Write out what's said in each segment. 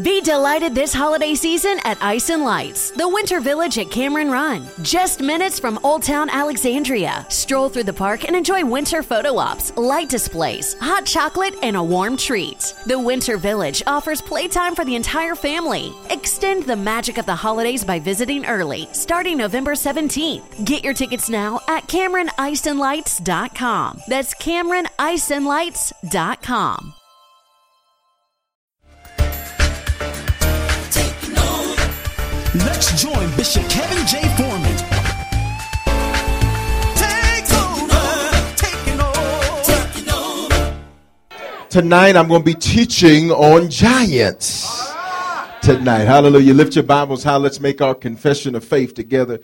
Be delighted this holiday season at Ice and Lights, the winter village at Cameron Run. Just minutes from Old Town Alexandria. Stroll through the park and enjoy winter photo ops, light displays, hot chocolate, and a warm treat. The winter village offers playtime for the entire family. Extend the magic of the holidays by visiting early, starting November 17th. Get your tickets now at CameronIceandLights.com. That's CameronIceandLights.com. Let's join Bishop Kevin J. Foreman. Tonight I'm going to be teaching on giants. Tonight. Hallelujah. Lift your Bibles high. Let's make our confession of faith together.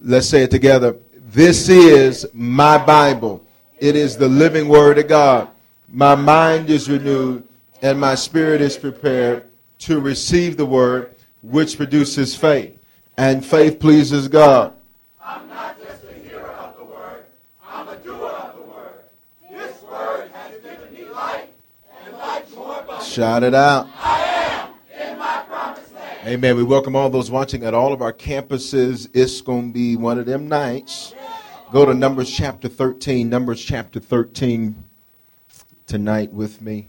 Let's say it together. This is my Bible. It is the living word of God. My mind is renewed and my spirit is prepared to receive the word which produces faith. And faith pleases God. I'm not just a hearer of the word, I'm a doer of the word. This word has given me life and life more abundant. Shout it out. I am in my promised land. Amen. We welcome all those watching at all of our campuses. It's going to be one of them nights. Go to Numbers chapter 13. Numbers chapter 13 tonight with me.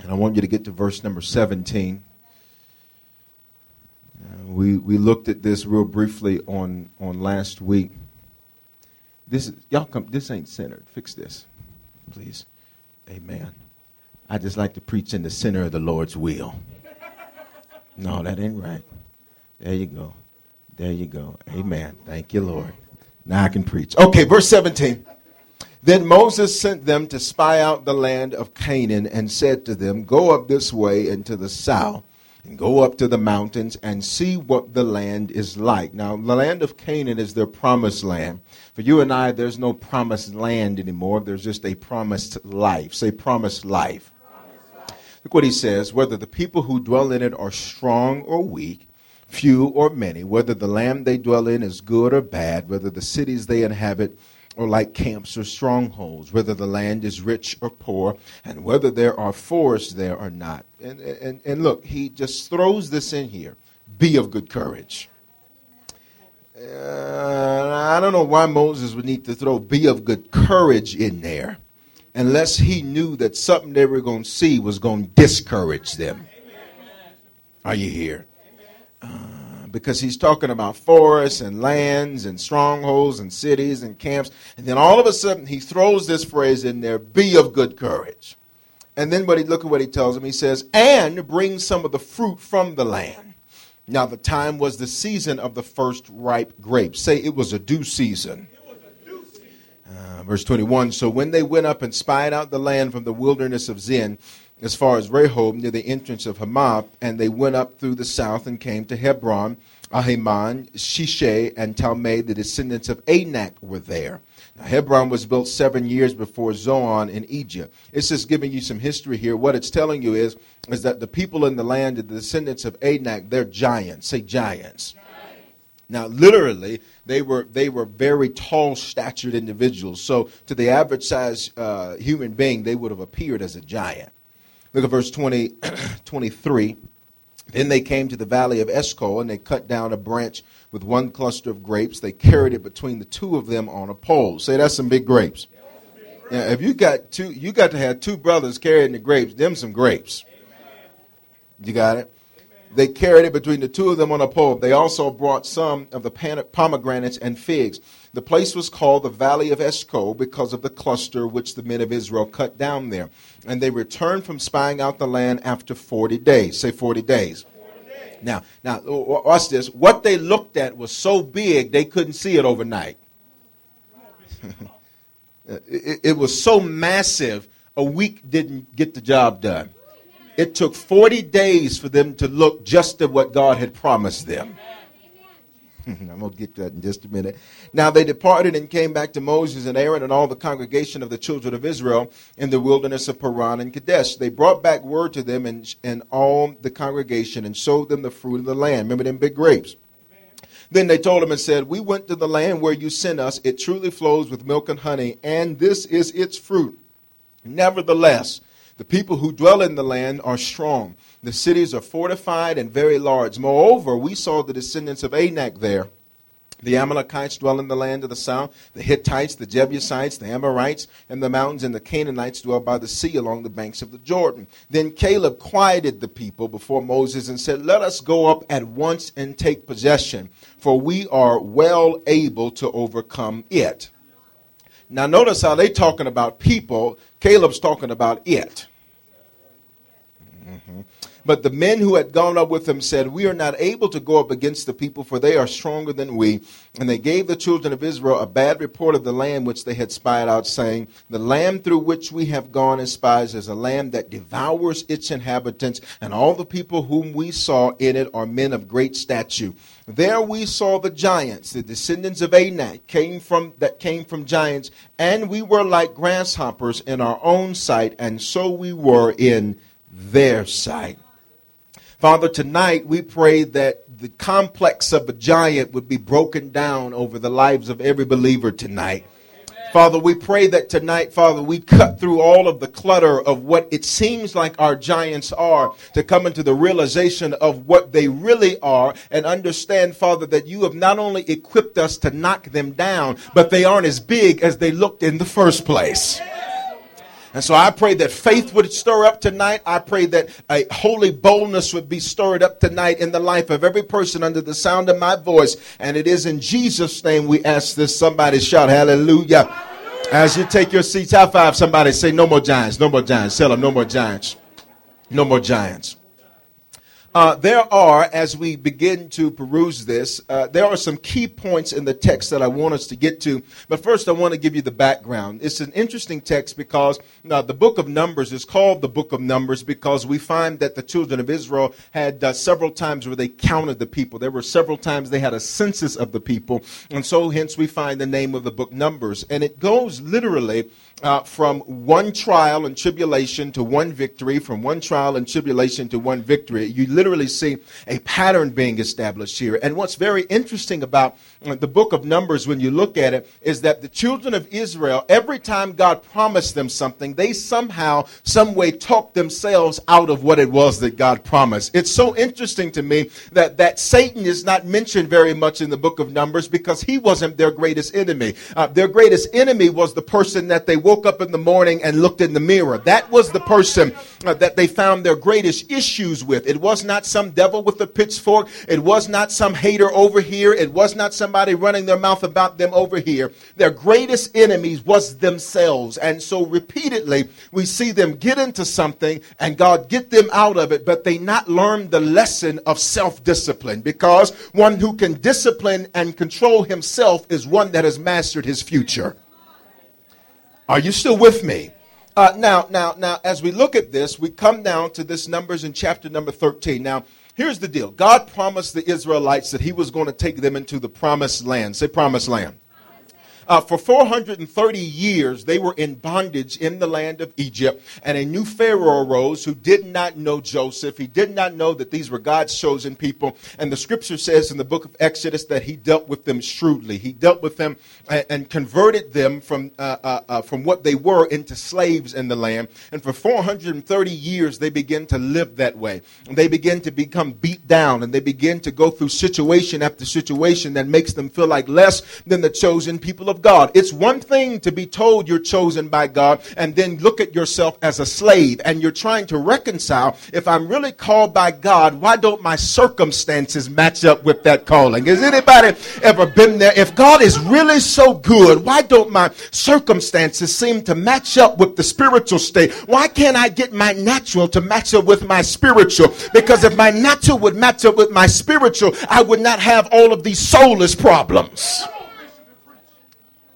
And I want you to get to verse number 17. We, we looked at this real briefly on, on last week. This is, y'all come, this ain't centered. Fix this, please. Amen. I just like to preach in the center of the Lord's will. No, that ain't right. There you go. There you go. Amen. Thank you, Lord. Now I can preach. Okay, verse 17. Then Moses sent them to spy out the land of Canaan and said to them, Go up this way into the south and go up to the mountains and see what the land is like. Now, the land of Canaan is their promised land. For you and I, there's no promised land anymore. There's just a promised life. Say, promised life. Look what he says whether the people who dwell in it are strong or weak, few or many, whether the land they dwell in is good or bad, whether the cities they inhabit are like camps or strongholds, whether the land is rich or poor, and whether there are forests there or not. And, and, and look, he just throws this in here be of good courage. Uh, I don't know why Moses would need to throw be of good courage in there unless he knew that something they were going to see was going to discourage them. Are you here? Uh, because he's talking about forests and lands and strongholds and cities and camps. And then all of a sudden he throws this phrase in there be of good courage. And then what he, look at what he tells him. He says, and bring some of the fruit from the land. Now, the time was the season of the first ripe grapes. Say it was a due season. Uh, verse 21 So when they went up and spied out the land from the wilderness of Zin, as far as Rehob, near the entrance of Hamath, and they went up through the south and came to Hebron, Ahiman, Sheshai, and Talmai, the descendants of Anak, were there. Now, Hebron was built seven years before Zoan in Egypt. It's just giving you some history here. What it's telling you is, is that the people in the land, the descendants of Anak, they're giants. Say giants. Now, literally, they were they were very tall statured individuals. So, to the average size uh, human being, they would have appeared as a giant. Look at verse 20, 23. Then they came to the valley of Eshcol, and they cut down a branch with one cluster of grapes. They carried it between the two of them on a pole. Say that's some big grapes. Now, if you got two, you got to have two brothers carrying the grapes. Them some grapes. You got it. They carried it between the two of them on a pole. They also brought some of the pomegranates and figs. The place was called the Valley of Eshcol because of the cluster which the men of Israel cut down there. And they returned from spying out the land after 40 days. Say 40 days. 40 days. Now, now watch this. What they looked at was so big they couldn't see it overnight. it, it was so massive, a week didn't get the job done. It took 40 days for them to look just at what God had promised them. I'm going to get to that in just a minute. Now they departed and came back to Moses and Aaron and all the congregation of the children of Israel in the wilderness of Paran and Kadesh. They brought back word to them and, and all the congregation and showed them the fruit of the land. Remember them big grapes? Then they told him and said, We went to the land where you sent us. It truly flows with milk and honey, and this is its fruit. Nevertheless, the people who dwell in the land are strong. The cities are fortified and very large. Moreover, we saw the descendants of Anak there. The Amalekites dwell in the land of the south. The Hittites, the Jebusites, the Amorites, and the mountains, and the Canaanites dwell by the sea along the banks of the Jordan. Then Caleb quieted the people before Moses and said, Let us go up at once and take possession, for we are well able to overcome it. Now, notice how they talking about people. Caleb's talking about it. Mm-hmm. But the men who had gone up with him said, We are not able to go up against the people, for they are stronger than we. And they gave the children of Israel a bad report of the land which they had spied out, saying, The land through which we have gone as spies is a land that devours its inhabitants, and all the people whom we saw in it are men of great stature. There we saw the giants, the descendants of Anak, came from that came from giants, and we were like grasshoppers in our own sight, and so we were in their sight. Father, tonight we pray that the complex of a giant would be broken down over the lives of every believer tonight. Father, we pray that tonight, Father, we cut through all of the clutter of what it seems like our giants are to come into the realization of what they really are and understand, Father, that you have not only equipped us to knock them down, but they aren't as big as they looked in the first place. And so I pray that faith would stir up tonight. I pray that a holy boldness would be stirred up tonight in the life of every person under the sound of my voice. And it is in Jesus' name we ask this. Somebody shout hallelujah. As you take your seats, high five somebody. Say no more giants, no more giants. Tell them no more giants. No more giants. Uh, there are, as we begin to peruse this, uh, there are some key points in the text that I want us to get to. But first, I want to give you the background. It's an interesting text because uh, the book of Numbers is called the book of Numbers because we find that the children of Israel had uh, several times where they counted the people. There were several times they had a census of the people. And so, hence, we find the name of the book Numbers. And it goes literally uh, from one trial and tribulation to one victory, from one trial and tribulation to one victory. You literally see a pattern being established here. And what's very interesting about uh, the book of Numbers, when you look at it, is that the children of Israel, every time God promised them something, they somehow, some way talked themselves out of what it was that God promised. It's so interesting to me that, that Satan is not mentioned very much in the book of Numbers because he wasn't their greatest enemy. Uh, their greatest enemy was the person that they woke up in the morning and looked in the mirror. That was the person uh, that they found their greatest issues with. It was not some devil with a pitchfork. It was not some hater over here. It was not somebody running their mouth about them over here. Their greatest enemies was themselves. And so repeatedly we see them get into something and God get them out of it, but they not learn the lesson of self-discipline because one who can discipline and control himself is one that has mastered his future. Are you still with me? Uh, now, now, now, as we look at this, we come down to this numbers in chapter number 13. Now, here's the deal God promised the Israelites that He was going to take them into the promised land. Say, promised land. Uh, for 430 years, they were in bondage in the land of Egypt, and a new Pharaoh arose who did not know Joseph. He did not know that these were God's chosen people. And the scripture says in the book of Exodus that he dealt with them shrewdly. He dealt with them and, and converted them from, uh, uh, uh from what they were into slaves in the land. And for 430 years, they began to live that way. And they begin to become beat down, and they begin to go through situation after situation that makes them feel like less than the chosen people of God. It's one thing to be told you're chosen by God and then look at yourself as a slave and you're trying to reconcile if I'm really called by God, why don't my circumstances match up with that calling? Has anybody ever been there? If God is really so good, why don't my circumstances seem to match up with the spiritual state? Why can't I get my natural to match up with my spiritual? Because if my natural would match up with my spiritual, I would not have all of these soulless problems.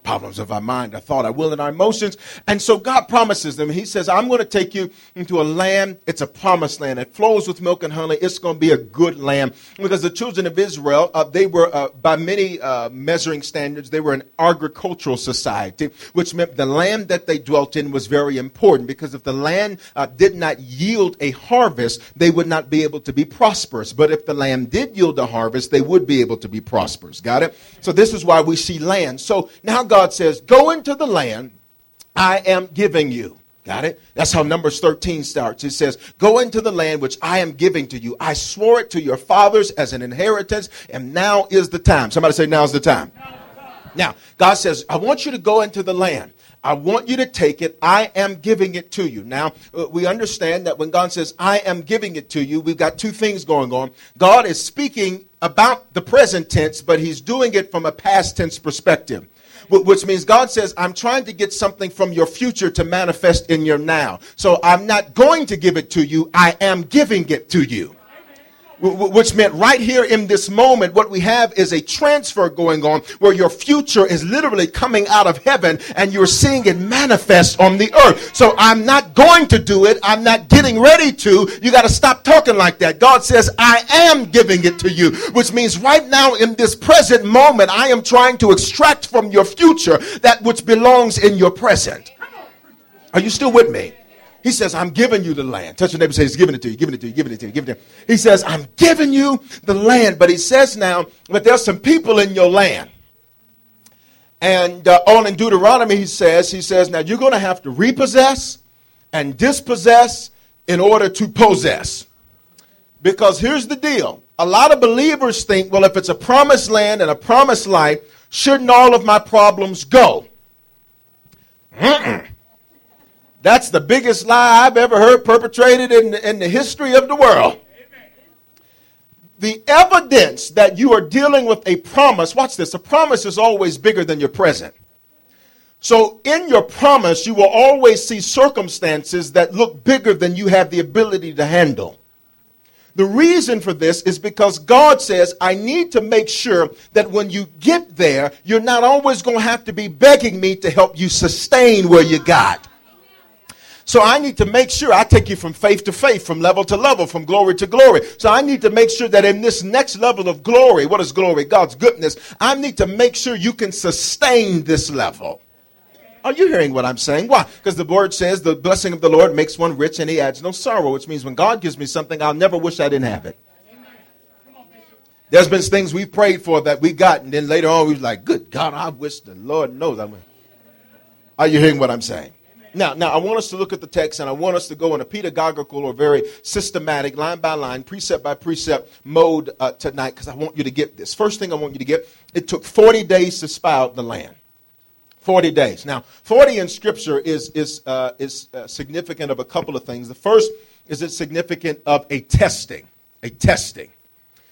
Problems of our mind, our thought, our will, and our emotions. And so God promises them. He says, I'm going to take you into a land. It's a promised land. It flows with milk and honey. It's going to be a good land. Because the children of Israel, uh, they were, uh, by many uh, measuring standards, they were an agricultural society, which meant the land that they dwelt in was very important. Because if the land uh, did not yield a harvest, they would not be able to be prosperous. But if the land did yield a harvest, they would be able to be prosperous. Got it? So this is why we see land. So now God says, Go into the land I am giving you. Got it? That's how Numbers 13 starts. It says, Go into the land which I am giving to you. I swore it to your fathers as an inheritance, and now is the time. Somebody say, Now's the time. Now, God says, I want you to go into the land. I want you to take it. I am giving it to you. Now, uh, we understand that when God says, I am giving it to you, we've got two things going on. God is speaking about the present tense, but he's doing it from a past tense perspective which means God says, I'm trying to get something from your future to manifest in your now. So I'm not going to give it to you, I am giving it to you which meant right here in this moment, what we have is a transfer going on where your future is literally coming out of heaven and you're seeing it manifest on the earth. So I'm not going to do it. I'm not getting ready to. You got to stop talking like that. God says, I am giving it to you, which means right now in this present moment, I am trying to extract from your future that which belongs in your present. Are you still with me? He says, I'm giving you the land. Touch your neighbor say, He's giving it to you, giving it to you, giving it to you, giving it to you. He says, I'm giving you the land. But he says now, but there's some people in your land. And uh, on in Deuteronomy, he says, he says, now you're going to have to repossess and dispossess in order to possess. Because here's the deal. A lot of believers think, well, if it's a promised land and a promised life, shouldn't all of my problems go? Mm-mm. That's the biggest lie I've ever heard perpetrated in, in the history of the world. The evidence that you are dealing with a promise, watch this, a promise is always bigger than your present. So, in your promise, you will always see circumstances that look bigger than you have the ability to handle. The reason for this is because God says, I need to make sure that when you get there, you're not always going to have to be begging me to help you sustain where you got. So I need to make sure I take you from faith to faith, from level to level, from glory to glory. So I need to make sure that in this next level of glory, what is glory? God's goodness. I need to make sure you can sustain this level. Are you hearing what I'm saying? Why? Because the word says the blessing of the Lord makes one rich and he adds no sorrow, which means when God gives me something, I'll never wish I didn't have it. There's been things we prayed for that we got, and then later on we was like, good God, I wish the Lord knows. I'm. Are you hearing what I'm saying? Now, now I want us to look at the text and I want us to go in a pedagogical or very systematic, line by line, precept by precept mode uh, tonight because I want you to get this. First thing I want you to get it took 40 days to spy out the land. 40 days. Now, 40 in Scripture is, is, uh, is uh, significant of a couple of things. The first is it's significant of a testing, a testing.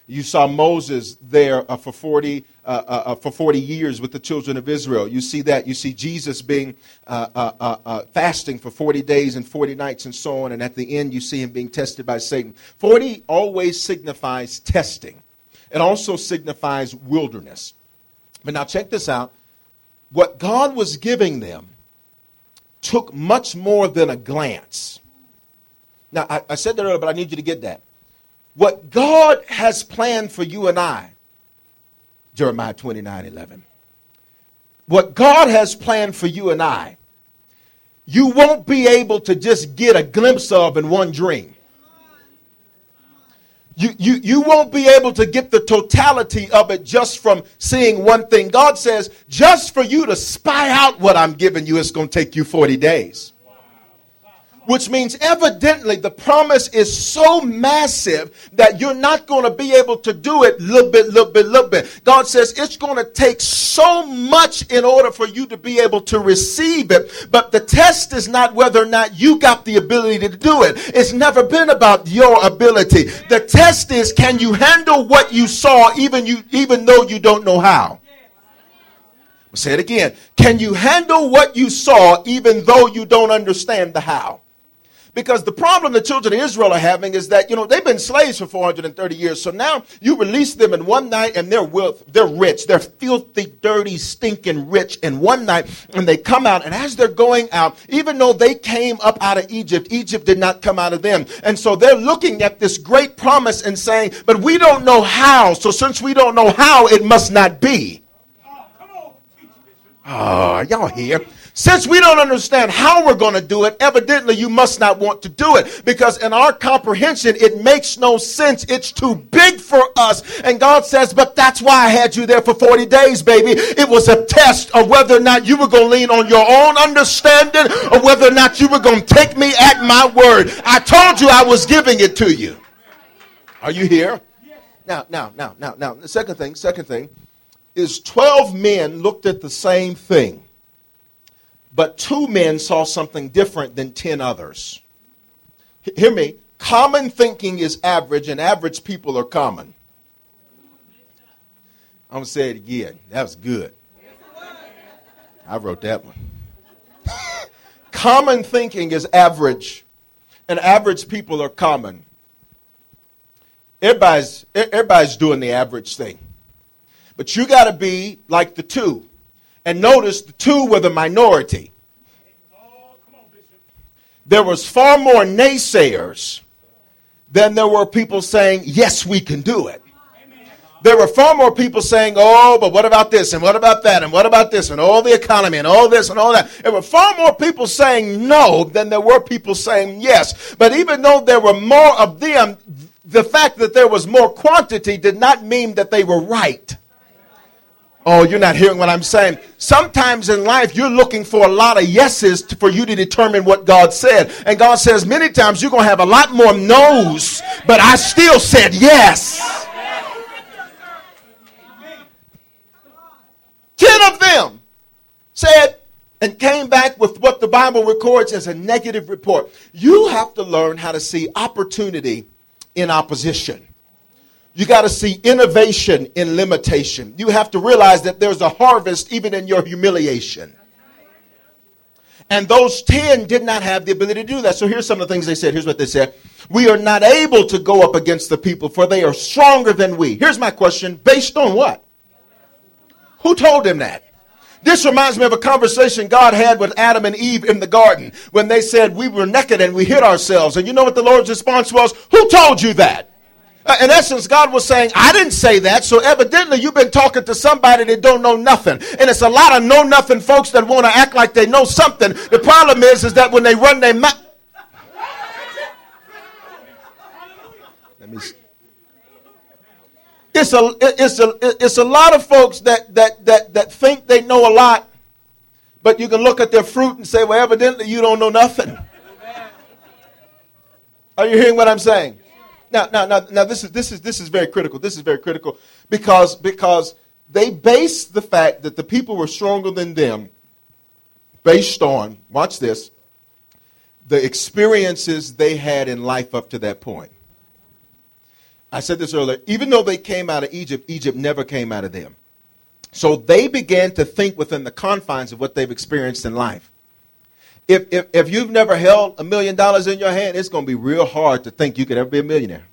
You saw Moses there uh, for 40 uh, uh, uh, for 40 years with the children of Israel. You see that. You see Jesus being uh, uh, fasting for 40 days and 40 nights and so on. And at the end, you see him being tested by Satan. 40 always signifies testing. It also signifies wilderness. But now check this out. What God was giving them took much more than a glance. Now, I, I said that earlier, but I need you to get that. What God has planned for you and I, Jeremiah 29 11. What God has planned for you and I, you won't be able to just get a glimpse of in one dream. You, you, you won't be able to get the totality of it just from seeing one thing. God says, just for you to spy out what I'm giving you, it's going to take you 40 days which means evidently the promise is so massive that you're not going to be able to do it little bit, little bit, little bit. God says it's going to take so much in order for you to be able to receive it. But the test is not whether or not you got the ability to do it. It's never been about your ability. The test is can you handle what you saw even you even though you don't know how? Say it again. Can you handle what you saw even though you don't understand the how? Because the problem the children of Israel are having is that, you know, they've been slaves for 430 years. So now you release them in one night and they're wealth, they're rich. They're filthy, dirty, stinking rich in one night. And they come out. And as they're going out, even though they came up out of Egypt, Egypt did not come out of them. And so they're looking at this great promise and saying, but we don't know how. So since we don't know how, it must not be. Oh, ah, y'all here? Since we don't understand how we're going to do it, evidently you must not want to do it because in our comprehension, it makes no sense. It's too big for us. And God says, but that's why I had you there for 40 days, baby. It was a test of whether or not you were going to lean on your own understanding or whether or not you were going to take me at my word. I told you I was giving it to you. Are you here? Now, now, now, now, now, the second thing, second thing is 12 men looked at the same thing but two men saw something different than 10 others. H- hear me. Common thinking is average, and average people are common. I'm going to say it again. That was good. I wrote that one. common thinking is average, and average people are common. Everybody's, everybody's doing the average thing. But you got to be like the two. And notice the two were the minority. There was far more naysayers than there were people saying, yes, we can do it. There were far more people saying, oh, but what about this and what about that and what about this and all the economy and all this and all that. There were far more people saying no than there were people saying yes. But even though there were more of them, the fact that there was more quantity did not mean that they were right. Oh, you're not hearing what I'm saying. Sometimes in life, you're looking for a lot of yeses to, for you to determine what God said. And God says many times you're going to have a lot more no's, but I still said yes. Ten of them said and came back with what the Bible records as a negative report. You have to learn how to see opportunity in opposition. You got to see innovation in limitation. You have to realize that there's a harvest even in your humiliation. And those 10 did not have the ability to do that. So here's some of the things they said. Here's what they said. We are not able to go up against the people, for they are stronger than we. Here's my question based on what? Who told them that? This reminds me of a conversation God had with Adam and Eve in the garden when they said we were naked and we hid ourselves. And you know what the Lord's response was? Who told you that? Uh, in essence, God was saying, I didn't say that, so evidently you've been talking to somebody that don't know nothing. And it's a lot of know nothing folks that want to act like they know something. The problem is, is that when they run their mouth. Let me. It's a, it's a, it's a lot of folks that, that, that, that think they know a lot, but you can look at their fruit and say, well, evidently you don't know nothing. Are you hearing what I'm saying? Now, now, now, now this is this is this is very critical. This is very critical because because they based the fact that the people were stronger than them based on watch this the experiences they had in life up to that point. I said this earlier. Even though they came out of Egypt, Egypt never came out of them. So they began to think within the confines of what they've experienced in life. If, if, if you've never held a million dollars in your hand, it's going to be real hard to think you could ever be a millionaire.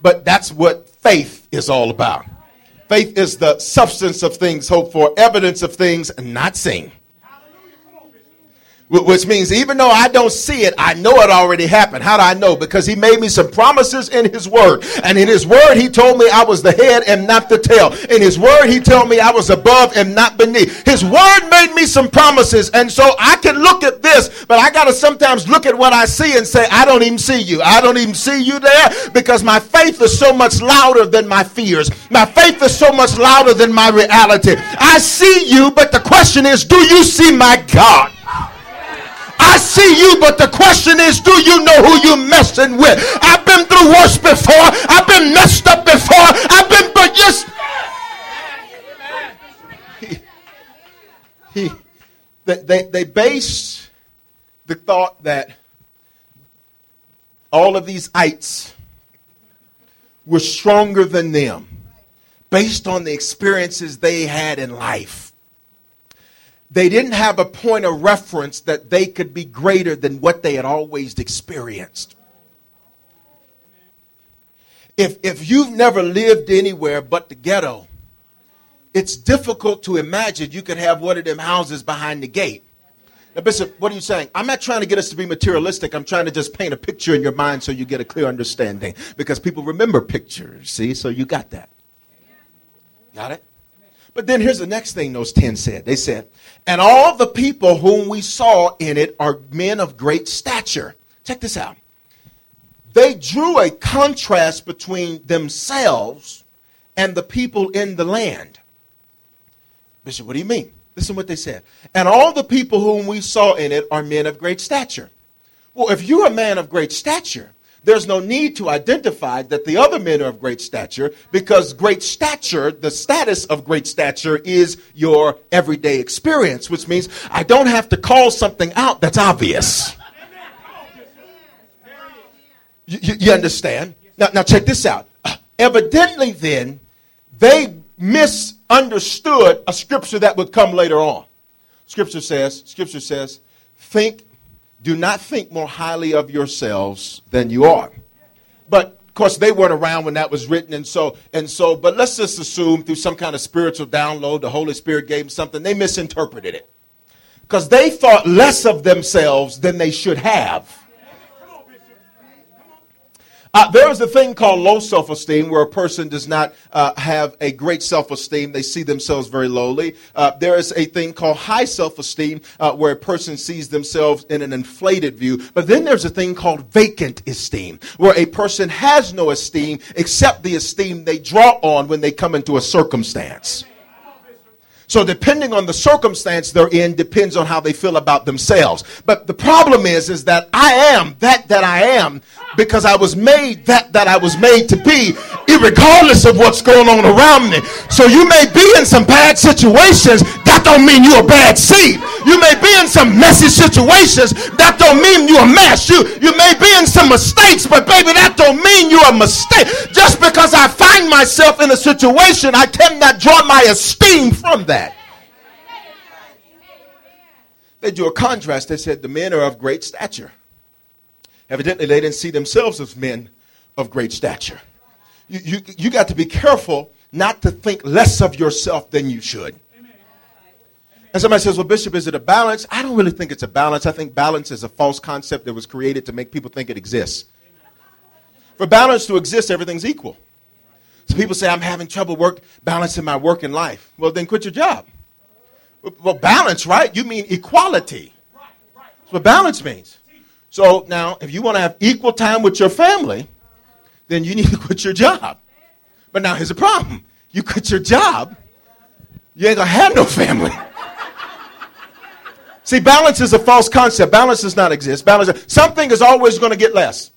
But that's what faith is all about. Faith is the substance of things hoped for, evidence of things not seen. Which means even though I don't see it, I know it already happened. How do I know? Because he made me some promises in his word. And in his word, he told me I was the head and not the tail. In his word, he told me I was above and not beneath. His word made me some promises. And so I can look at this, but I got to sometimes look at what I see and say, I don't even see you. I don't even see you there because my faith is so much louder than my fears. My faith is so much louder than my reality. I see you, but the question is, do you see my God? I see you, but the question is, do you know who you're messing with? I've been through worse before. I've been messed up before. I've been, but just. He, he, they, they base the thought that all of these ites were stronger than them based on the experiences they had in life. They didn't have a point of reference that they could be greater than what they had always experienced. If, if you've never lived anywhere but the ghetto, it's difficult to imagine you could have one of them houses behind the gate. Now, Bishop, what are you saying? I'm not trying to get us to be materialistic. I'm trying to just paint a picture in your mind so you get a clear understanding. Because people remember pictures, see? So you got that. Got it? But then here's the next thing those 10 said. They said, And all the people whom we saw in it are men of great stature. Check this out. They drew a contrast between themselves and the people in the land. Bishop, what do you mean? Listen what they said. And all the people whom we saw in it are men of great stature. Well, if you're a man of great stature, there's no need to identify that the other men are of great stature because great stature, the status of great stature, is your everyday experience, which means I don't have to call something out that's obvious. You, you, you understand? Now, now, check this out. Uh, evidently, then, they misunderstood a scripture that would come later on. Scripture says, Scripture says, think, do not think more highly of yourselves than you are. But of course, they weren't around when that was written, and so and so. But let's just assume through some kind of spiritual download, the Holy Spirit gave them something. They misinterpreted it because they thought less of themselves than they should have. Uh, there is a thing called low self esteem where a person does not uh, have a great self esteem. They see themselves very lowly. Uh, there is a thing called high self esteem uh, where a person sees themselves in an inflated view. But then there's a thing called vacant esteem where a person has no esteem except the esteem they draw on when they come into a circumstance. So depending on the circumstance they're in depends on how they feel about themselves. But the problem is, is that I am that that I am because I was made that that I was made to be, regardless of what's going on around me. So you may be in some bad situations. That don't mean you're a bad seed. You may be in some messy situations. That don't mean you're a mess. You you may be in some mistakes, but baby, that don't mean you're a mistake. Just because I find myself in a situation, I cannot draw my esteem from that. They drew a contrast. They said the men are of great stature. Evidently, they didn't see themselves as men of great stature. You, you, got to be careful not to think less of yourself than you should. And somebody says, Well, Bishop, is it a balance? I don't really think it's a balance. I think balance is a false concept that was created to make people think it exists. For balance to exist, everything's equal. So people say, I'm having trouble work balancing my work and life. Well, then quit your job. Well, balance, right? You mean equality. That's what balance means. So now, if you want to have equal time with your family, then you need to quit your job. But now here's the problem. You quit your job, you ain't gonna have no family. See, balance is a false concept. Balance does not exist. Balance, something is always going to get less.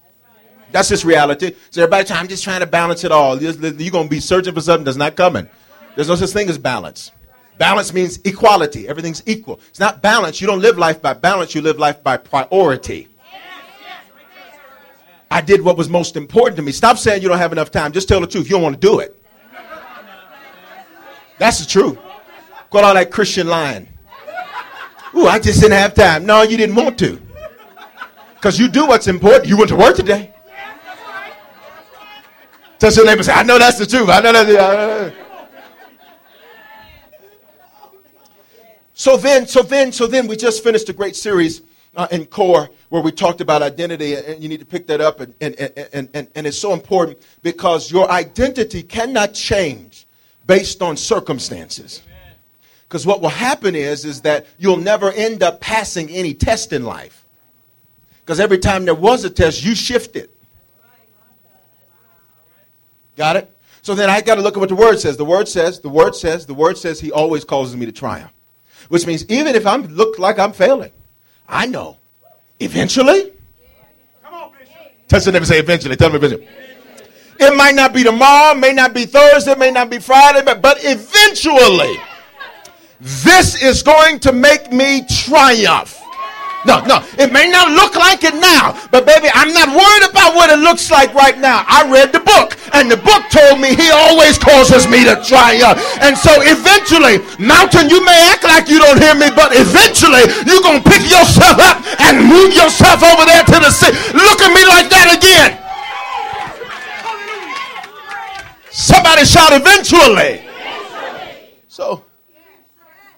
That's just reality. So everybody, I'm just trying to balance it all. You're going to be searching for something that's not coming. There's no such thing as balance. Balance means equality. Everything's equal. It's not balance. You don't live life by balance. You live life by priority. I did what was most important to me. Stop saying you don't have enough time. Just tell the truth. You don't want to do it. That's the truth. Quit all that Christian lying. Ooh, I just didn't have time. No, you didn't want to. Because you do what's important. You went to work today. Touch your neighbor say, I know that's the truth. I know that's the. So then, so then, so then, we just finished a great series uh, in core where we talked about identity, and you need to pick that up. And, and, and, and, and it's so important because your identity cannot change based on circumstances. Because what will happen is, is that you'll never end up passing any test in life. Because every time there was a test, you shifted. Got it? So then I got to look at what the word says. The word says, the word says, the word says he always causes me to triumph. Which means even if I look like I'm failing, I know eventually. Come on, Bishop. Touch the neighbor say eventually. Tell me eventually. It might not be tomorrow, may not be Thursday, may not be Friday, but, but eventually, this is going to make me triumph. No, no. It may not look like it now, but baby, I'm not worried about what it looks like right now. I read the book, and the book told me he always causes me to triumph. And so eventually, mountain, you may act like you don't hear me, but eventually you're going to pick yourself up and move yourself over there to the sea. Look at me like that again. Somebody shout eventually. So,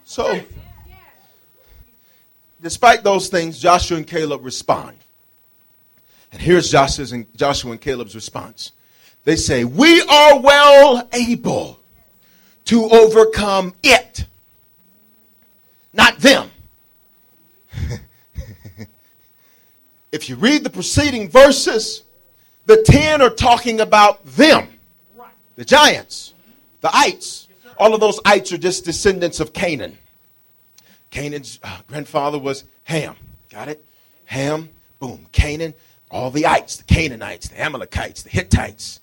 so, despite those things, Joshua and Caleb respond. And here's Joshua's and Joshua and Caleb's response. They say, We are well able to overcome it, not them. if you read the preceding verses, the ten are talking about them the giants, the ites. All of those ites are just descendants of Canaan. Canaan's uh, grandfather was Ham. Got it? Ham, boom. Canaan, all the ites, the Canaanites, the Amalekites, the Hittites,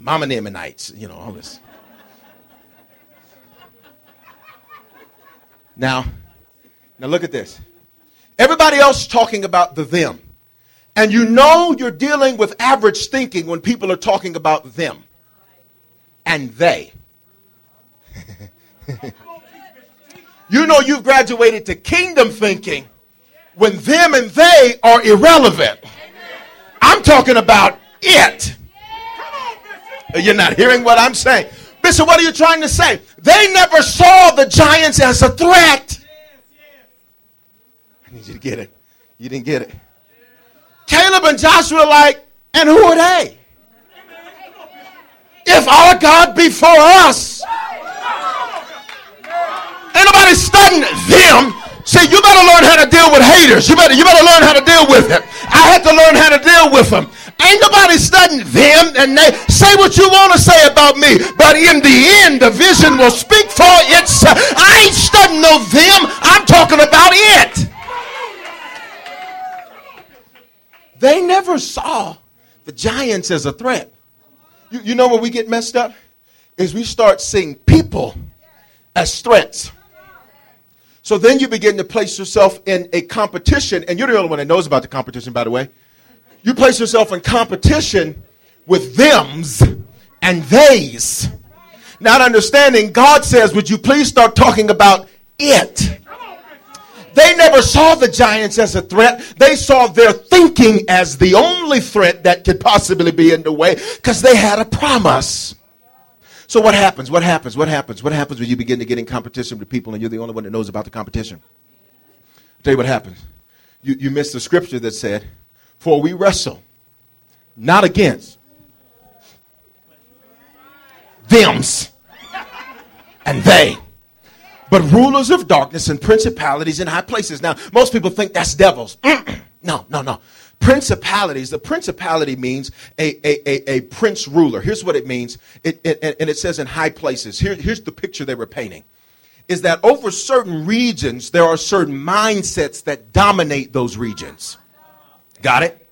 Mamanamanites, you know, all this. Now, now look at this. Everybody else talking about the them. And you know you're dealing with average thinking when people are talking about them and they. you know you've graduated to kingdom thinking when them and they are irrelevant. I'm talking about it. You're not hearing what I'm saying. Bishop, what are you trying to say? They never saw the giants as a threat. I need you to get it. You didn't get it. Caleb and Joshua like, and who are they? If our God be for us, ain't nobody studying them. See, you better learn how to deal with haters. You better, you better learn how to deal with them. I had to learn how to deal with them. Ain't nobody studying them, and they say what you want to say about me, but in the end, the vision will speak for itself. I ain't studying no them. I'm talking about it. They never saw the giants as a threat. You, you know where we get messed up? Is we start seeing people as threats. So then you begin to place yourself in a competition, and you're the only one that knows about the competition, by the way. You place yourself in competition with thems and theys. Not understanding, God says, Would you please start talking about it? They never saw the giants as a threat. They saw their thinking as the only threat that could possibly be in the way because they had a promise. So what happens? What happens? What happens? What happens when you begin to get in competition with people and you're the only one that knows about the competition? I'll tell you what happens. You, you miss the scripture that said, For we wrestle not against thems and they but rulers of darkness and principalities in high places. Now, most people think that's devils. no, no, no. Principalities, the principality means a, a, a, a, prince ruler. Here's what it means, it, it, and it says in high places. Here, here's the picture they were painting is that over certain regions, there are certain mindsets that dominate those regions. Got it?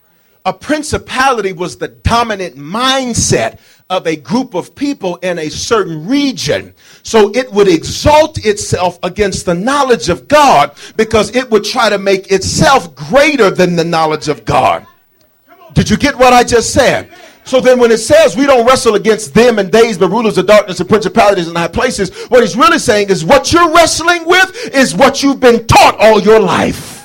A principality was the dominant mindset of a group of people in a certain region. So it would exalt itself against the knowledge of God because it would try to make itself greater than the knowledge of God. Did you get what I just said? So then when it says we don't wrestle against them and days, the rulers of darkness and principalities in high places, what he's really saying is what you're wrestling with is what you've been taught all your life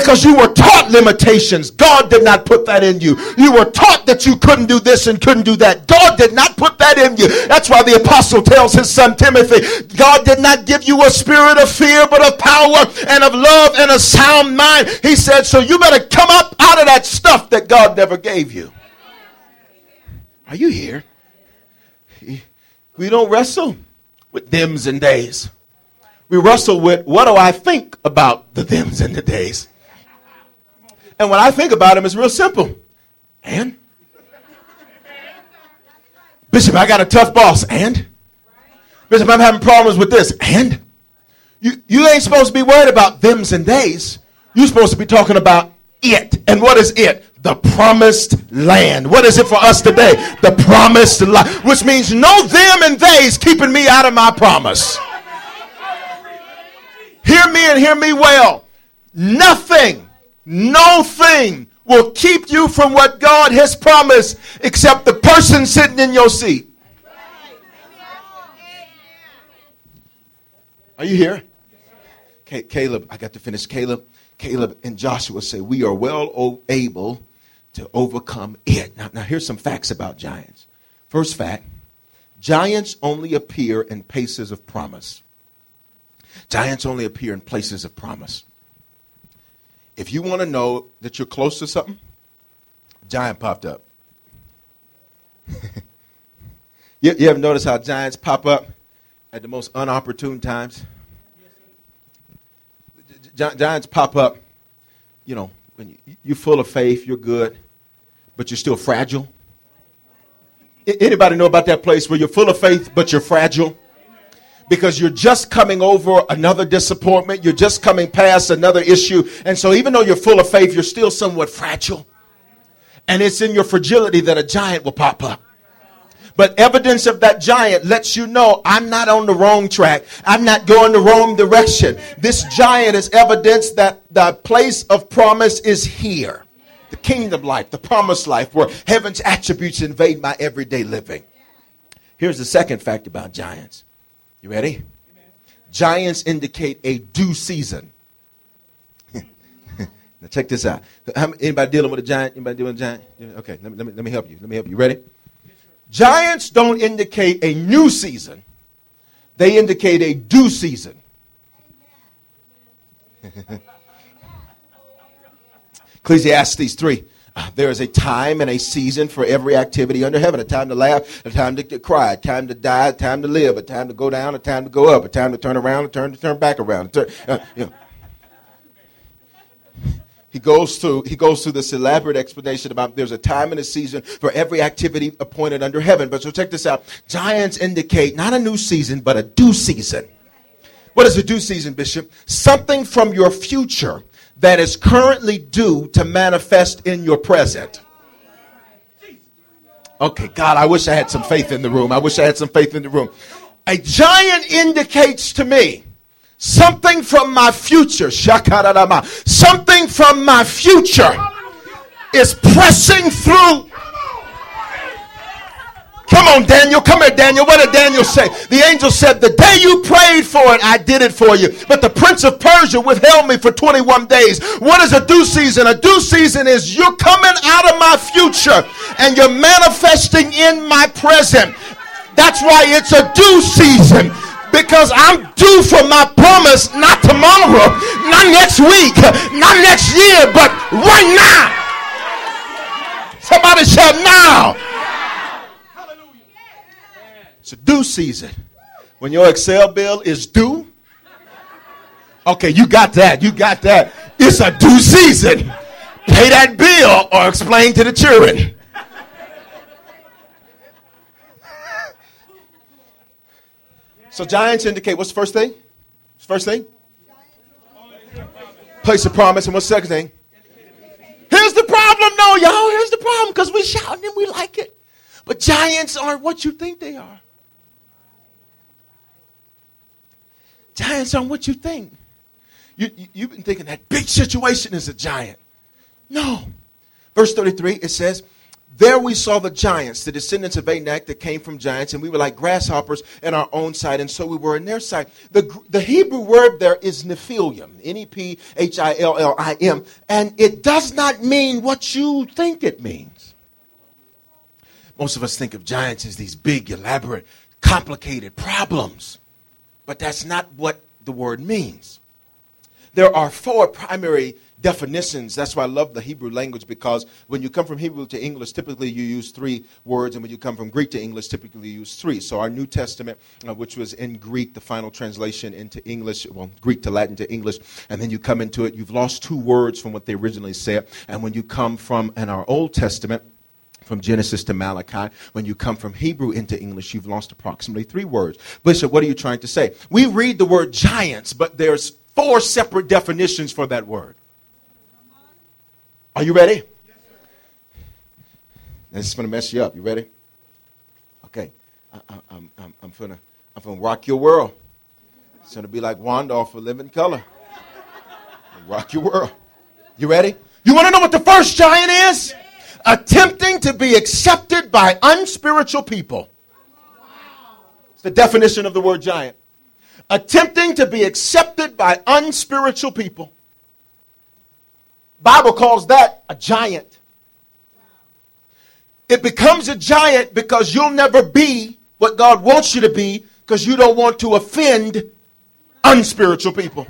because you were taught limitations. God did not put that in you. You were taught that you couldn't do this and couldn't do that. God did not put that in you. That's why the apostle tells his son Timothy, God did not give you a spirit of fear, but of power and of love and a sound mind. He said, so you better come up out of that stuff that God never gave you. Are you here? We don't wrestle with thems and days. We wrestle with what do I think about the thems and the days? And when I think about him, it's real simple. And? Bishop, I got a tough boss. And? Bishop, I'm having problems with this. And? You, you ain't supposed to be worried about thems and days. You're supposed to be talking about it. And what is it? The promised land. What is it for us today? The promised land. Which means no them and theys keeping me out of my promise. Hear me and hear me well Nothing, no thing will keep you from what God has promised except the person sitting in your seat. Are you here? Caleb, I got to finish. Caleb, Caleb and Joshua say, We are well able to overcome it. Now, now here's some facts about giants. First fact giants only appear in places of promise. Giants only appear in places of promise. If you want to know that you're close to something, giant popped up. you, you ever notice how giants pop up at the most unopportune times? Gi- giants pop up, you know, when you, you're full of faith, you're good, but you're still fragile. Anybody know about that place where you're full of faith, but you're fragile? Because you're just coming over another disappointment. You're just coming past another issue. And so, even though you're full of faith, you're still somewhat fragile. And it's in your fragility that a giant will pop up. But evidence of that giant lets you know I'm not on the wrong track. I'm not going the wrong direction. This giant is evidence that the place of promise is here. The kingdom life, the promised life, where heaven's attributes invade my everyday living. Here's the second fact about giants you ready? Giants indicate a due season. now check this out. Anybody dealing with a giant? Anybody dealing with a giant? Okay, let me, let me, let me help you. Let me help you. Ready? Giants don't indicate a new season. They indicate a due season. Ecclesiastes 3 there is a time and a season for every activity under heaven a time to laugh, a time to cry, a time to die, a time to live, a time to go down, a time to go up, a time to turn around, a time to turn back around. Turn, uh, you know. He goes through he goes through this elaborate explanation about there's a time and a season for every activity appointed under heaven. But so check this out. Giants indicate not a new season, but a due season. What is a due season, Bishop? Something from your future that is currently due to manifest in your present. Okay, God, I wish I had some faith in the room. I wish I had some faith in the room. A giant indicates to me something from my future. Something from my future is pressing through Come on, Daniel. Come here, Daniel. What did Daniel say? The angel said, The day you prayed for it, I did it for you. But the prince of Persia withheld me for 21 days. What is a due season? A due season is you're coming out of my future and you're manifesting in my present. That's why it's a due season because I'm due for my promise not tomorrow, not next week, not next year, but right now. Somebody shout now. It's a due season. When your Excel bill is due, okay, you got that. You got that. It's a due season. Pay that bill or explain to the children. So giants indicate what's the first thing? First thing? Place of promise. And what's the second thing? Here's the problem, no, y'all. Here's the problem because we shout and we like it. But giants aren't what you think they are. Giants aren't what you think. You, you, you've been thinking that big situation is a giant. No. Verse 33, it says, There we saw the giants, the descendants of Anak that came from giants, and we were like grasshoppers in our own sight, and so we were in their sight. The, the Hebrew word there is Nephilim, N E P H I L L I M, and it does not mean what you think it means. Most of us think of giants as these big, elaborate, complicated problems. But that's not what the word means. There are four primary definitions. That's why I love the Hebrew language because when you come from Hebrew to English, typically you use three words, and when you come from Greek to English, typically you use three. So our New Testament, uh, which was in Greek, the final translation into English, well, Greek to Latin to English, and then you come into it, you've lost two words from what they originally said. And when you come from in our Old Testament, from Genesis to Malachi. When you come from Hebrew into English, you've lost approximately three words. Bishop, what are you trying to say? We read the word giants, but there's four separate definitions for that word. Are you ready? Yes, this is going to mess you up. You ready? Okay. I, am I'm, I'm, I'm going to I'm gonna rock your world. It's going to be like Wanda for Living Color. Rock your world. You ready? You want to know what the first giant is? Attempting to be accepted by unspiritual people. It's the definition of the word giant. Attempting to be accepted by unspiritual people. Bible calls that a giant. It becomes a giant because you'll never be what God wants you to be because you don't want to offend unspiritual people.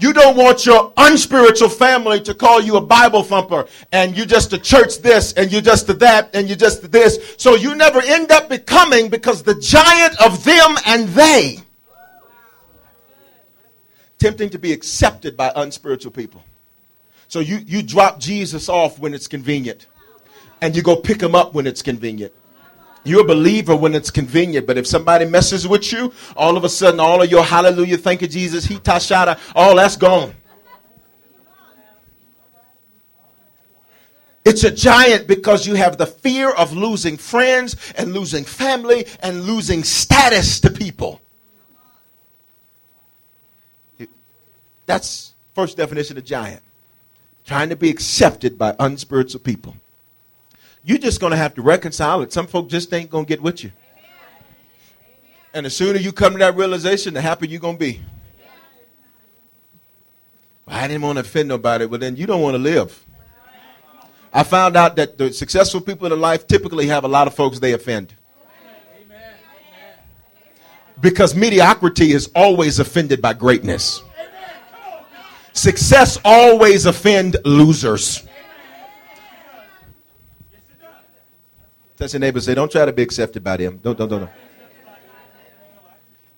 You don't want your unspiritual family to call you a Bible thumper and you just a church this and you just a that and you just a this. So you never end up becoming because the giant of them and they tempting to be accepted by unspiritual people. So you, you drop Jesus off when it's convenient and you go pick him up when it's convenient. You're a believer when it's convenient, but if somebody messes with you, all of a sudden, all of your hallelujah, thank you, Jesus, he tashada, all that's gone. It's a giant because you have the fear of losing friends and losing family and losing status to people. That's first definition of giant. Trying to be accepted by unspiritual people. You're just going to have to reconcile it. Some folk just ain't going to get with you. And the sooner you come to that realization, the happier you're going to be. I didn't want to offend nobody. Well, then you don't want to live. I found out that the successful people in life typically have a lot of folks they offend. Because mediocrity is always offended by greatness. Success always offend losers. Touch your neighbor say, don't try to be accepted by them. Don't, don't, don't. don't.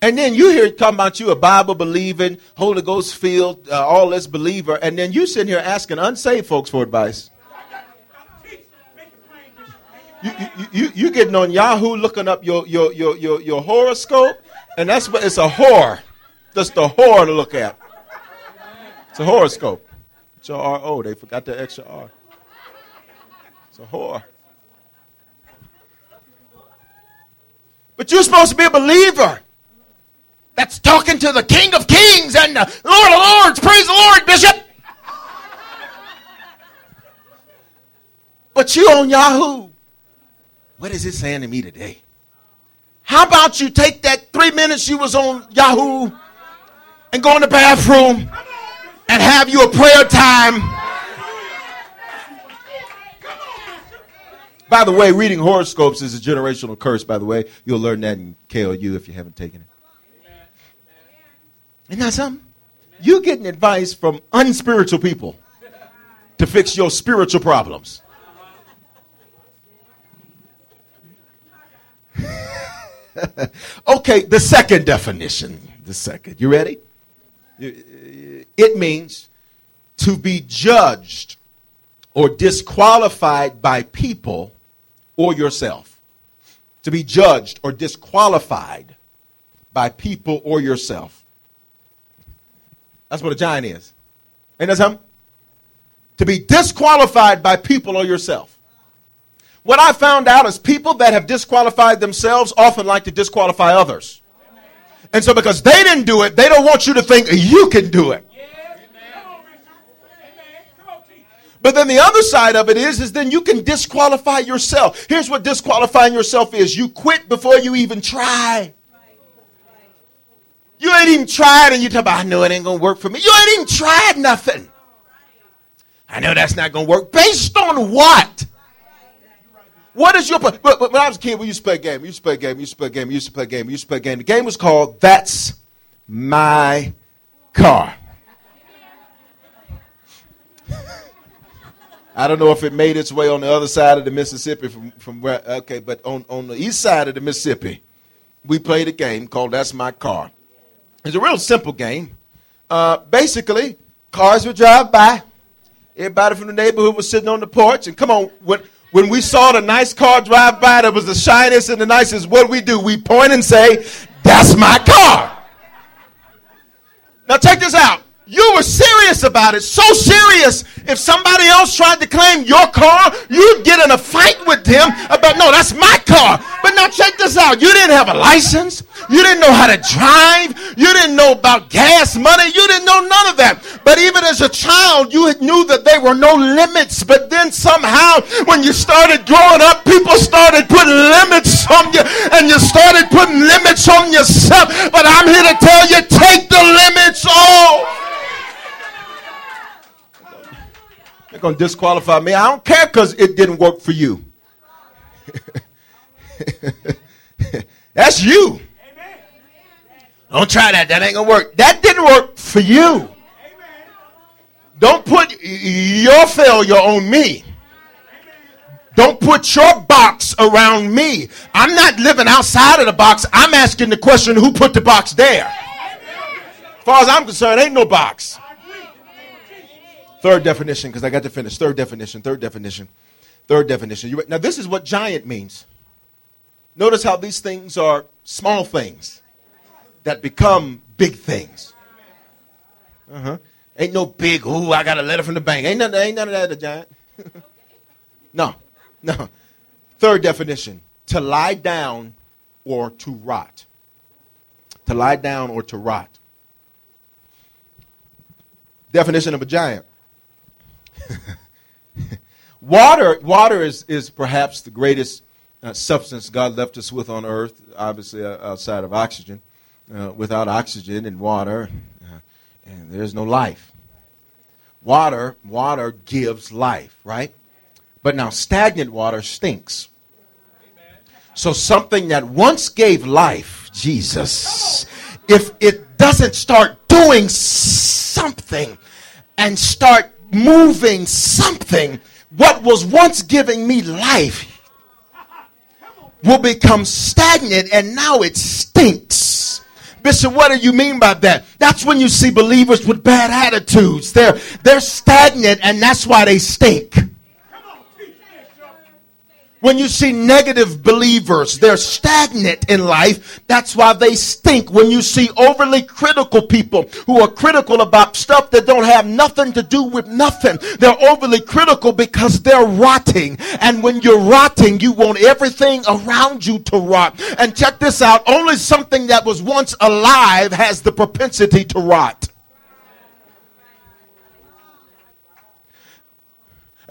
And then you hear it talking about you a Bible believing, Holy Ghost filled, uh, all this believer, and then you sitting here asking unsaved folks for advice. You, you, you, you getting on Yahoo looking up your, your, your, your, your horoscope, and that's what it's a whore. Just a whore to look at. It's a horoscope. It's a R O. They forgot the extra R. It's a whore. But you're supposed to be a believer that's talking to the King of Kings and the Lord of Lords. Praise the Lord, Bishop. But you on Yahoo. What is it saying to me today? How about you take that three minutes you was on Yahoo and go in the bathroom and have you a prayer time? By the way, reading horoscopes is a generational curse, by the way. You'll learn that in KLU if you haven't taken it. Isn't that something? You're getting advice from unspiritual people to fix your spiritual problems. okay, the second definition. The second. You ready? It means to be judged or disqualified by people or yourself. To be judged or disqualified by people or yourself. That's what a giant is. Ain't that something? To be disqualified by people or yourself. What I found out is people that have disqualified themselves often like to disqualify others. And so because they didn't do it, they don't want you to think you can do it. But then the other side of it is, is then you can disqualify yourself. Here's what disqualifying yourself is. You quit before you even try. You ain't even tried and you talk about, I know it ain't going to work for me. You ain't even tried nothing. I know that's not going to work. Based on what? What is your, but, when I was a kid, we used to play a game. We used to play a game. We used to play a game. We used to play a game. We used to play a game. The game was called That's My Car. I don't know if it made its way on the other side of the Mississippi from, from where, okay, but on, on the east side of the Mississippi, we played a game called That's My Car. It's a real simple game. Uh, basically, cars would drive by. Everybody from the neighborhood was sitting on the porch. And come on, when, when we saw the nice car drive by that was the shiniest and the nicest, what we do? We point and say, That's my car. Now, check this out. You were serious about it, so serious. If somebody else tried to claim your car, you'd get in a fight with them about, no, that's my car. But now check this out. You didn't have a license. You didn't know how to drive. You didn't know about gas money. You didn't know none of that. But even as a child, you knew that there were no limits. But then somehow, when you started growing up, people started putting limits on you and you started putting limits on yourself. But I'm here to tell you take the limits off. They're going to disqualify me. I don't care because it didn't work for you. That's you. Don't try that. That ain't going to work. That didn't work for you. Don't put your failure on me. Don't put your box around me. I'm not living outside of the box. I'm asking the question who put the box there? As far as I'm concerned, ain't no box. Third definition, because I got to finish. Third definition, third definition, third definition. You, now, this is what giant means. Notice how these things are small things that become big things. Uh huh. Ain't no big, ooh, I got a letter from the bank. Ain't none, ain't none of that a giant. no, no. Third definition to lie down or to rot. To lie down or to rot. Definition of a giant water, water is, is perhaps the greatest uh, substance God left us with on earth, obviously uh, outside of oxygen. Uh, without oxygen and water, uh, and there's no life. Water, water gives life, right? But now stagnant water stinks. So something that once gave life, Jesus, if it doesn't start doing something and start moving something, what was once giving me life will become stagnant and now it stinks. Bishop, what do you mean by that? That's when you see believers with bad attitudes. They're, they're stagnant and that's why they stink. When you see negative believers, they're stagnant in life. That's why they stink. When you see overly critical people who are critical about stuff that don't have nothing to do with nothing, they're overly critical because they're rotting. And when you're rotting, you want everything around you to rot. And check this out only something that was once alive has the propensity to rot.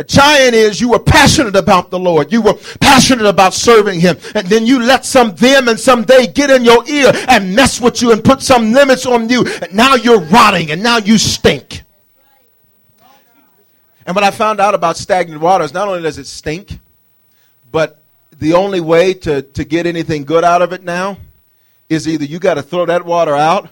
A giant is you were passionate about the Lord. You were passionate about serving Him. And then you let some them and some they get in your ear and mess with you and put some limits on you. And now you're rotting and now you stink. And what I found out about stagnant water is not only does it stink, but the only way to, to get anything good out of it now is either you got to throw that water out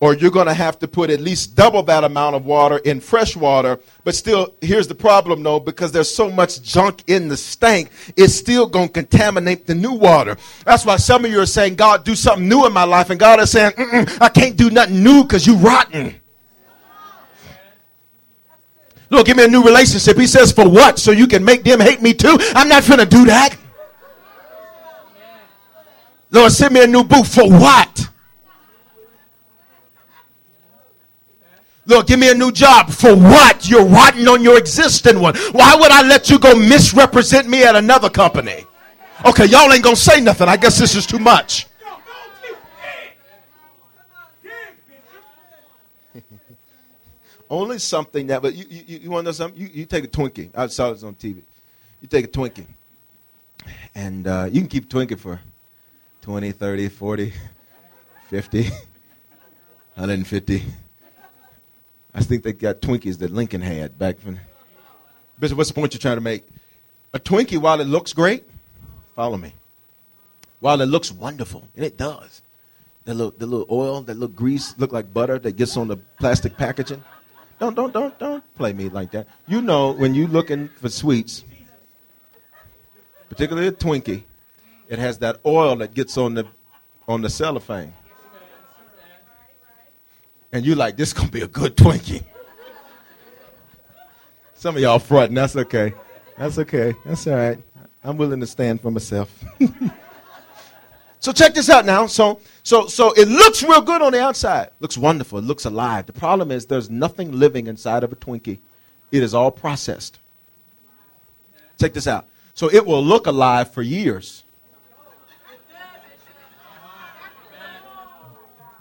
or you're going to have to put at least double that amount of water in fresh water. But still, here's the problem though, because there's so much junk in the stank, it's still going to contaminate the new water. That's why some of you are saying, God, do something new in my life. And God is saying, I can't do nothing new because you're rotten. Look, give me a new relationship. He says, for what? So you can make them hate me too? I'm not going to do that. Lord, send me a new boot. For what? Look, give me a new job. For what? You're rotten on your existing one. Why would I let you go misrepresent me at another company? Okay, y'all ain't gonna say nothing. I guess this is too much. Only something that, but you, you, you want to know something? You, you take a Twinkie. I saw this on TV. You take a Twinkie. And uh, you can keep Twinkie for 20, 30, 40, 50, 150. I think they got Twinkies that Lincoln had back when. Bishop, what's the point you're trying to make? A Twinkie, while it looks great, follow me. While it looks wonderful, and it does. The little, the little oil, that little grease, look like butter that gets on the plastic packaging. Don't, don't, don't, don't play me like that. You know, when you're looking for sweets, particularly a Twinkie, it has that oil that gets on the on the cellophane and you're like, this to be a good Twinkie. Some of y'all fronting. That's okay. That's okay. That's all right. I'm willing to stand for myself. so check this out now. So, so, so it looks real good on the outside. Looks wonderful. It looks alive. The problem is there's nothing living inside of a Twinkie. It is all processed. Check this out. So it will look alive for years.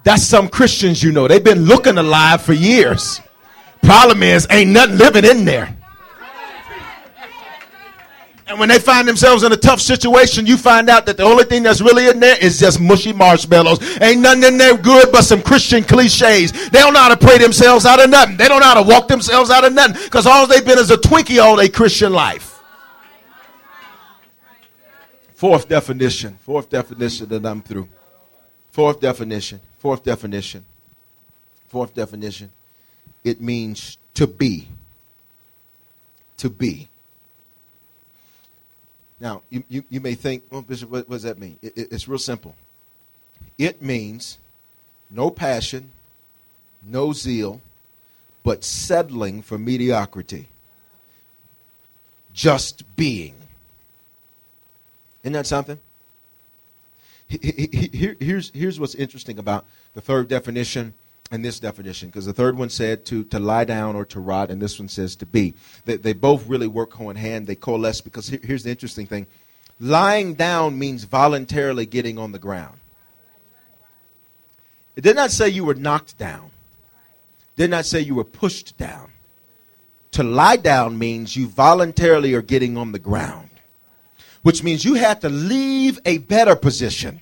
That's some Christians you know. They've been looking alive for years. Problem is, ain't nothing living in there. And when they find themselves in a tough situation, you find out that the only thing that's really in there is just mushy marshmallows. Ain't nothing in there good but some Christian cliches. They don't know how to pray themselves out of nothing. They don't know how to walk themselves out of nothing because all they've been is a Twinkie all their Christian life. Fourth definition. Fourth definition that I'm through. Fourth definition. Fourth definition. Fourth definition. It means to be. To be. Now, you, you, you may think, well, Bishop, what, what does that mean? It, it, it's real simple. It means no passion, no zeal, but settling for mediocrity. Just being. Isn't that something? Here, here's, here's what's interesting about the third definition and this definition, because the third one said to, to lie down or to rot, and this one says to be. They, they both really work hand in hand. They coalesce because here, here's the interesting thing lying down means voluntarily getting on the ground. It did not say you were knocked down, it did not say you were pushed down. To lie down means you voluntarily are getting on the ground, which means you had to leave a better position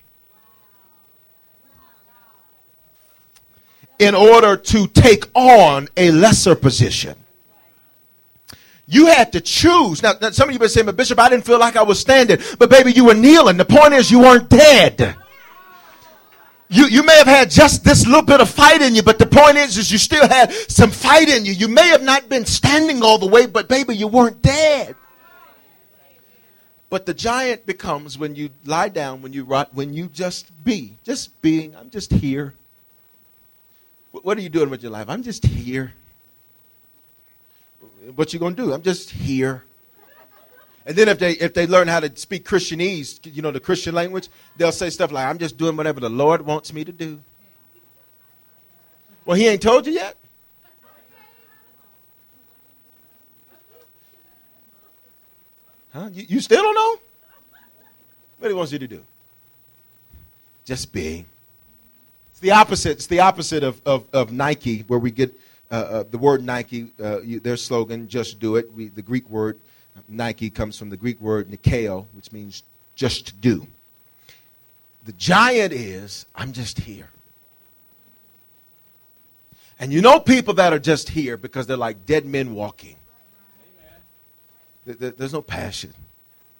in order to take on a lesser position. You had to choose. Now, now some of you been saying, but Bishop, I didn't feel like I was standing. But baby, you were kneeling. The point is you weren't dead. You, you may have had just this little bit of fight in you, but the point is, is you still had some fight in you. You may have not been standing all the way, but baby, you weren't dead. But the giant becomes when you lie down, when you rot, when you just be, just being. I'm just here. What are you doing with your life? I'm just here. What you gonna do? I'm just here. And then if they if they learn how to speak Christianese, you know the Christian language, they'll say stuff like, "I'm just doing whatever the Lord wants me to do." Well, He ain't told you yet. Huh? You, you still don't know what He wants you to do? Just be. It's the opposite. It's the opposite of, of, of Nike, where we get uh, uh, the word Nike, uh, you, their slogan, just do it. We, the Greek word Nike comes from the Greek word nikeo, which means just do. The giant is, I'm just here. And you know people that are just here because they're like dead men walking. There's no passion.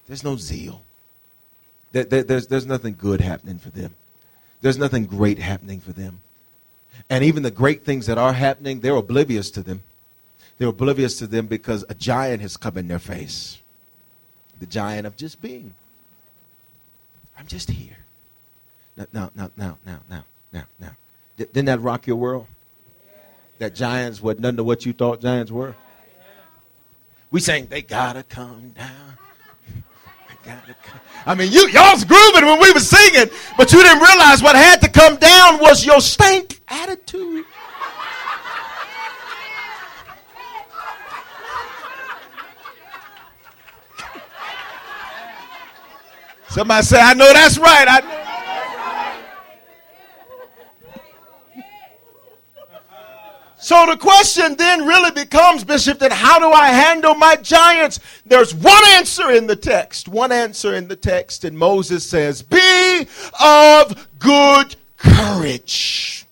There's no zeal. There's, there's nothing good happening for them. There's nothing great happening for them. And even the great things that are happening, they're oblivious to them. They're oblivious to them because a giant has come in their face. The giant of just being. I'm just here. Now, now, now, now, now, now, now, now. Didn't that rock your world? That giants were none of what you thought giants were? We saying they gotta come down. They gotta come. I mean, you y'all's grooving when we were singing, but you didn't realize what had to come down was your stank attitude. Somebody said, I know that's right. I know. So the question then really becomes, Bishop, that how do I handle my giants? There's one answer in the text. One answer in the text. And Moses says, Be of good courage.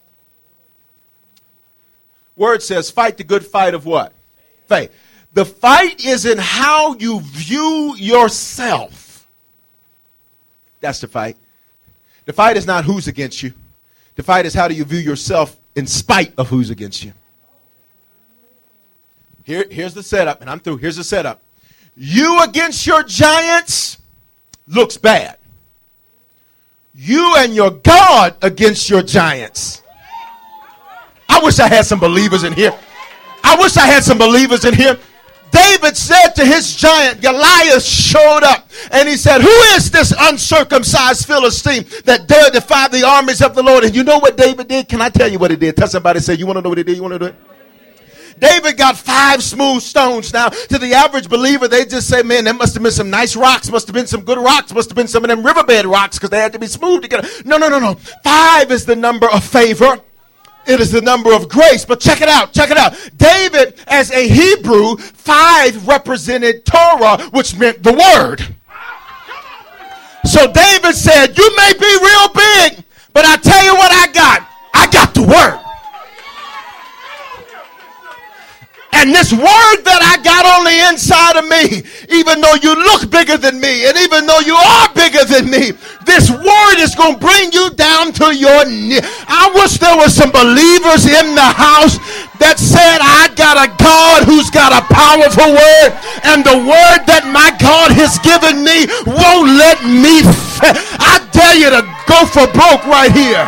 Word says, fight the good fight of what? Faith. The fight is in how you view yourself. That's the fight. The fight is not who's against you. The fight is how do you view yourself in spite of who's against you. Here, here's the setup, and I'm through. Here's the setup. You against your giants looks bad. You and your God against your giants. I wish I had some believers in here. I wish I had some believers in here. David said to his giant, Goliath showed up and he said, Who is this uncircumcised Philistine that dare defy the armies of the Lord? And you know what David did? Can I tell you what he did? Tell somebody, say, You want to know what he did? You want to do it? David got five smooth stones. Now, to the average believer, they just say, man, there must have been some nice rocks, must have been some good rocks, must have been some of them riverbed rocks because they had to be smooth together. No, no, no, no. Five is the number of favor. It is the number of grace. But check it out. Check it out. David, as a Hebrew, five represented Torah, which meant the word. So David said, You may be real big, but I tell you what I got. I got the word. And this word that I got on the inside of me, even though you look bigger than me, and even though you are bigger than me, this word is going to bring you down to your knee. I wish there were some believers in the house that said, I got a God who's got a powerful word, and the word that my God has given me won't let me. Fa- I dare you to go for broke right here.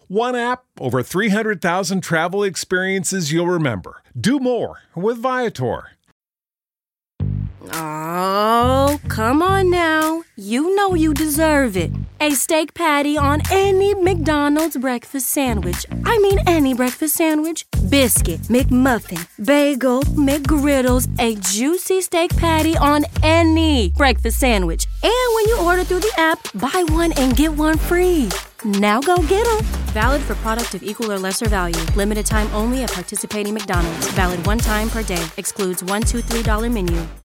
One app, over 300,000 travel experiences you'll remember. Do more with Viator. Oh, come on now. You know you deserve it. A steak patty on any McDonald's breakfast sandwich. I mean, any breakfast sandwich. Biscuit, McMuffin, bagel, McGriddles, a juicy steak patty on any breakfast sandwich. And when you order through the app, buy one and get one free. Now go get get 'em. Valid for product of equal or lesser value. Limited time only at participating McDonald's. Valid one time per day. Excludes one, two, three dollar menu.